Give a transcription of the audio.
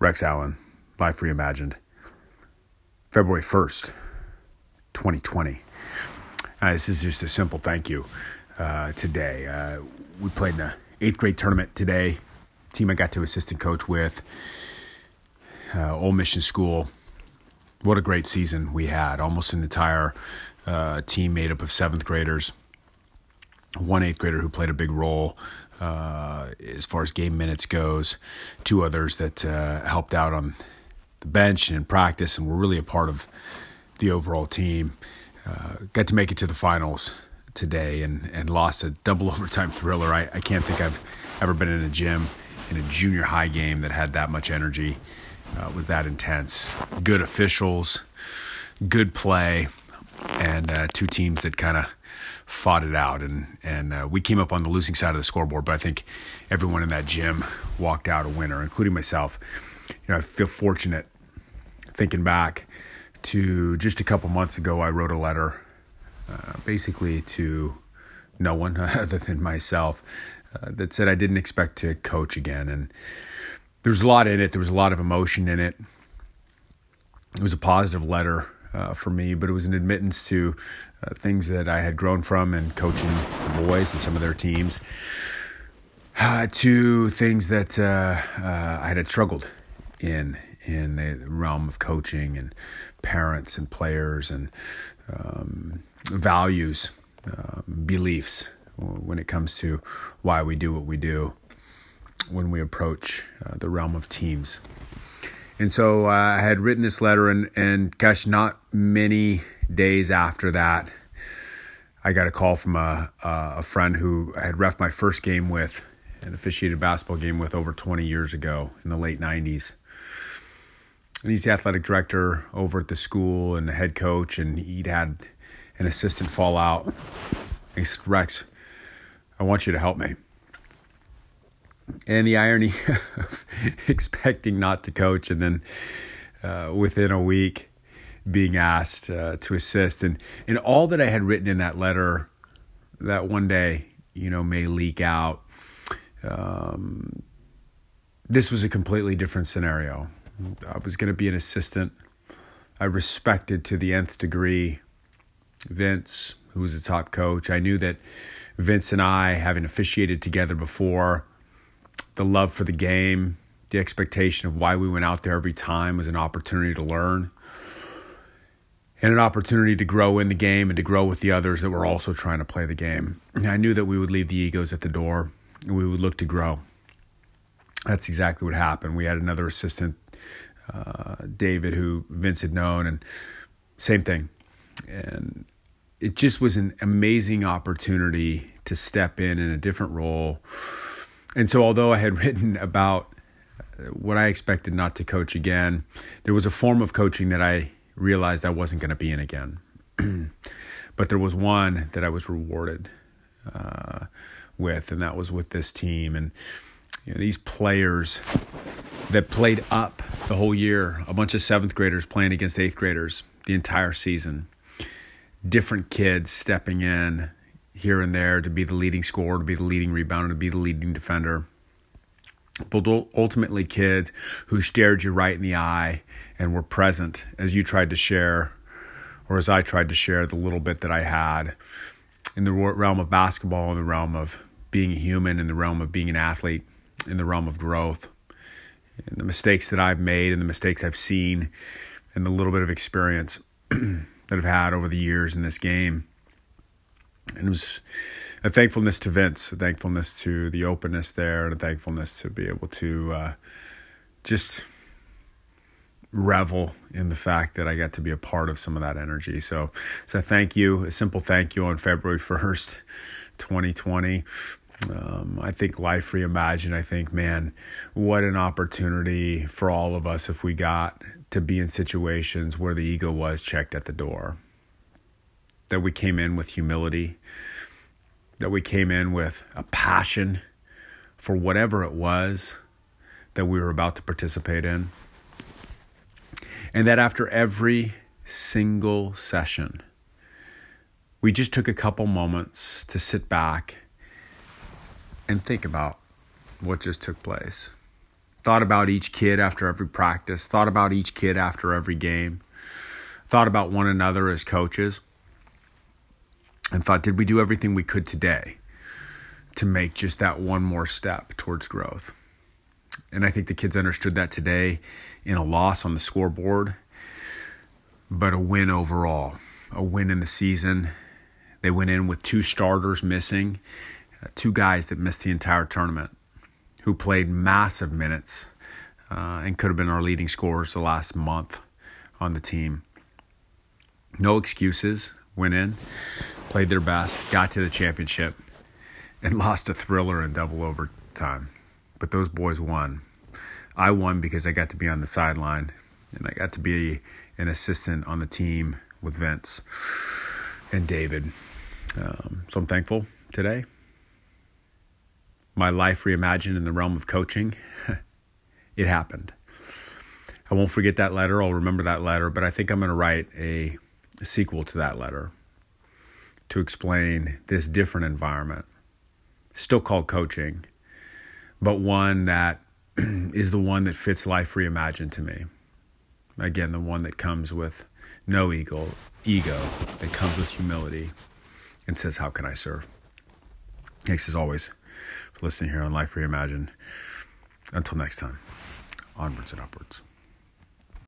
Rex Allen, Life Reimagined, February 1st, 2020. Uh, this is just a simple thank you uh, today. Uh, we played in the eighth grade tournament today. Team I got to assistant coach with, uh, Old Mission School. What a great season we had. Almost an entire uh, team made up of seventh graders one eighth grader who played a big role uh, as far as game minutes goes, two others that uh, helped out on the bench and in practice and were really a part of the overall team. Uh, got to make it to the finals today and, and lost a double overtime thriller. I, I can't think I've ever been in a gym in a junior high game that had that much energy, uh, was that intense. Good officials, good play, and uh, two teams that kind of fought it out, and and uh, we came up on the losing side of the scoreboard. But I think everyone in that gym walked out a winner, including myself. You know, I feel fortunate thinking back to just a couple months ago. I wrote a letter, uh, basically to no one other than myself, uh, that said I didn't expect to coach again, and there was a lot in it. There was a lot of emotion in it. It was a positive letter uh, for me, but it was an admittance to uh, things that I had grown from and coaching the boys and some of their teams, uh, to things that uh, uh, I had struggled in in the realm of coaching and parents and players and um, values, um, beliefs when it comes to why we do what we do when we approach uh, the realm of teams. And so uh, I had written this letter, and, and gosh, not many days after that, I got a call from a, a friend who I had ref my first game with and officiated basketball game with over 20 years ago in the late 90s. And he's the athletic director over at the school and the head coach, and he'd had an assistant fall out. He said, Rex, I want you to help me. And the irony of expecting not to coach and then uh, within a week being asked uh, to assist. And, and all that I had written in that letter that one day, you know, may leak out. Um, this was a completely different scenario. I was going to be an assistant. I respected to the nth degree Vince, who was a top coach. I knew that Vince and I, having officiated together before, the love for the game, the expectation of why we went out there every time was an opportunity to learn and an opportunity to grow in the game and to grow with the others that were also trying to play the game. I knew that we would leave the egos at the door and we would look to grow. That's exactly what happened. We had another assistant, uh, David, who Vince had known, and same thing. And it just was an amazing opportunity to step in in a different role and so, although I had written about what I expected not to coach again, there was a form of coaching that I realized I wasn't going to be in again. but there was one that I was rewarded uh, with, and that was with this team. And you know, these players that played up the whole year, a bunch of seventh graders playing against eighth graders the entire season, different kids stepping in here and there to be the leading scorer, to be the leading rebounder, to be the leading defender. But ultimately, kids who stared you right in the eye and were present as you tried to share, or as I tried to share the little bit that I had in the realm of basketball, in the realm of being human, in the realm of being an athlete, in the realm of growth. And the mistakes that I've made and the mistakes I've seen and the little bit of experience that I've had over the years in this game and it was a thankfulness to Vince, a thankfulness to the openness there, and a thankfulness to be able to uh, just revel in the fact that I got to be a part of some of that energy. So, so thank you, a simple thank you on February 1st, 2020. Um, I think life reimagined. I think, man, what an opportunity for all of us if we got to be in situations where the ego was checked at the door that we came in with humility, that we came in with a passion for whatever it was that we were about to participate in. And that after every single session, we just took a couple moments to sit back and think about what just took place. thought about each kid after every practice, thought about each kid after every game, thought about one another as coaches, and thought, did we do everything we could today to make just that one more step towards growth? And I think the kids understood that today in a loss on the scoreboard, but a win overall, a win in the season. They went in with two starters missing, uh, two guys that missed the entire tournament who played massive minutes uh, and could have been our leading scorers the last month on the team. No excuses. Went in, played their best, got to the championship, and lost a thriller in double overtime. But those boys won. I won because I got to be on the sideline and I got to be an assistant on the team with Vince and David. Um, so I'm thankful today my life reimagined in the realm of coaching, it happened. I won't forget that letter. I'll remember that letter, but I think I'm going to write a, a sequel to that letter to explain this different environment, still called coaching, but one that is the one that fits life reimagined to me. Again, the one that comes with no ego, ego that comes with humility and says, How can I serve? Thanks as always for listening here on Life Reimagined. Until next time, onwards and upwards.